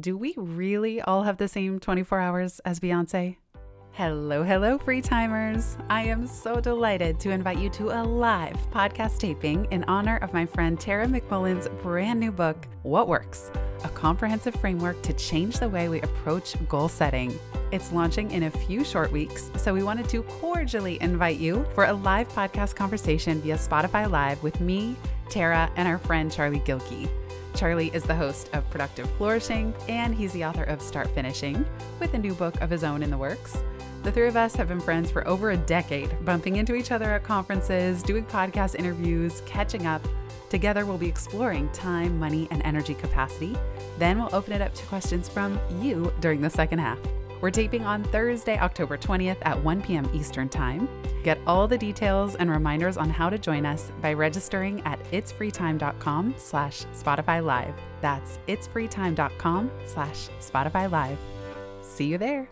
do we really all have the same 24 hours as Beyonce? Hello, hello, free timers. I am so delighted to invite you to a live podcast taping in honor of my friend Tara McMullin's brand new book, What Works A Comprehensive Framework to Change the Way We Approach Goal Setting. It's launching in a few short weeks, so we wanted to cordially invite you for a live podcast conversation via Spotify Live with me, Tara, and our friend Charlie Gilkey. Charlie is the host of Productive Flourishing, and he's the author of Start Finishing, with a new book of his own in the works. The three of us have been friends for over a decade, bumping into each other at conferences, doing podcast interviews, catching up. Together, we'll be exploring time, money, and energy capacity. Then we'll open it up to questions from you during the second half. We're taping on Thursday, October 20th at 1 p.m. Eastern Time. Get all the details and reminders on how to join us by registering at itsfreetime.com slash Spotify Live. That's itsfreetime.com slash Spotify Live. See you there.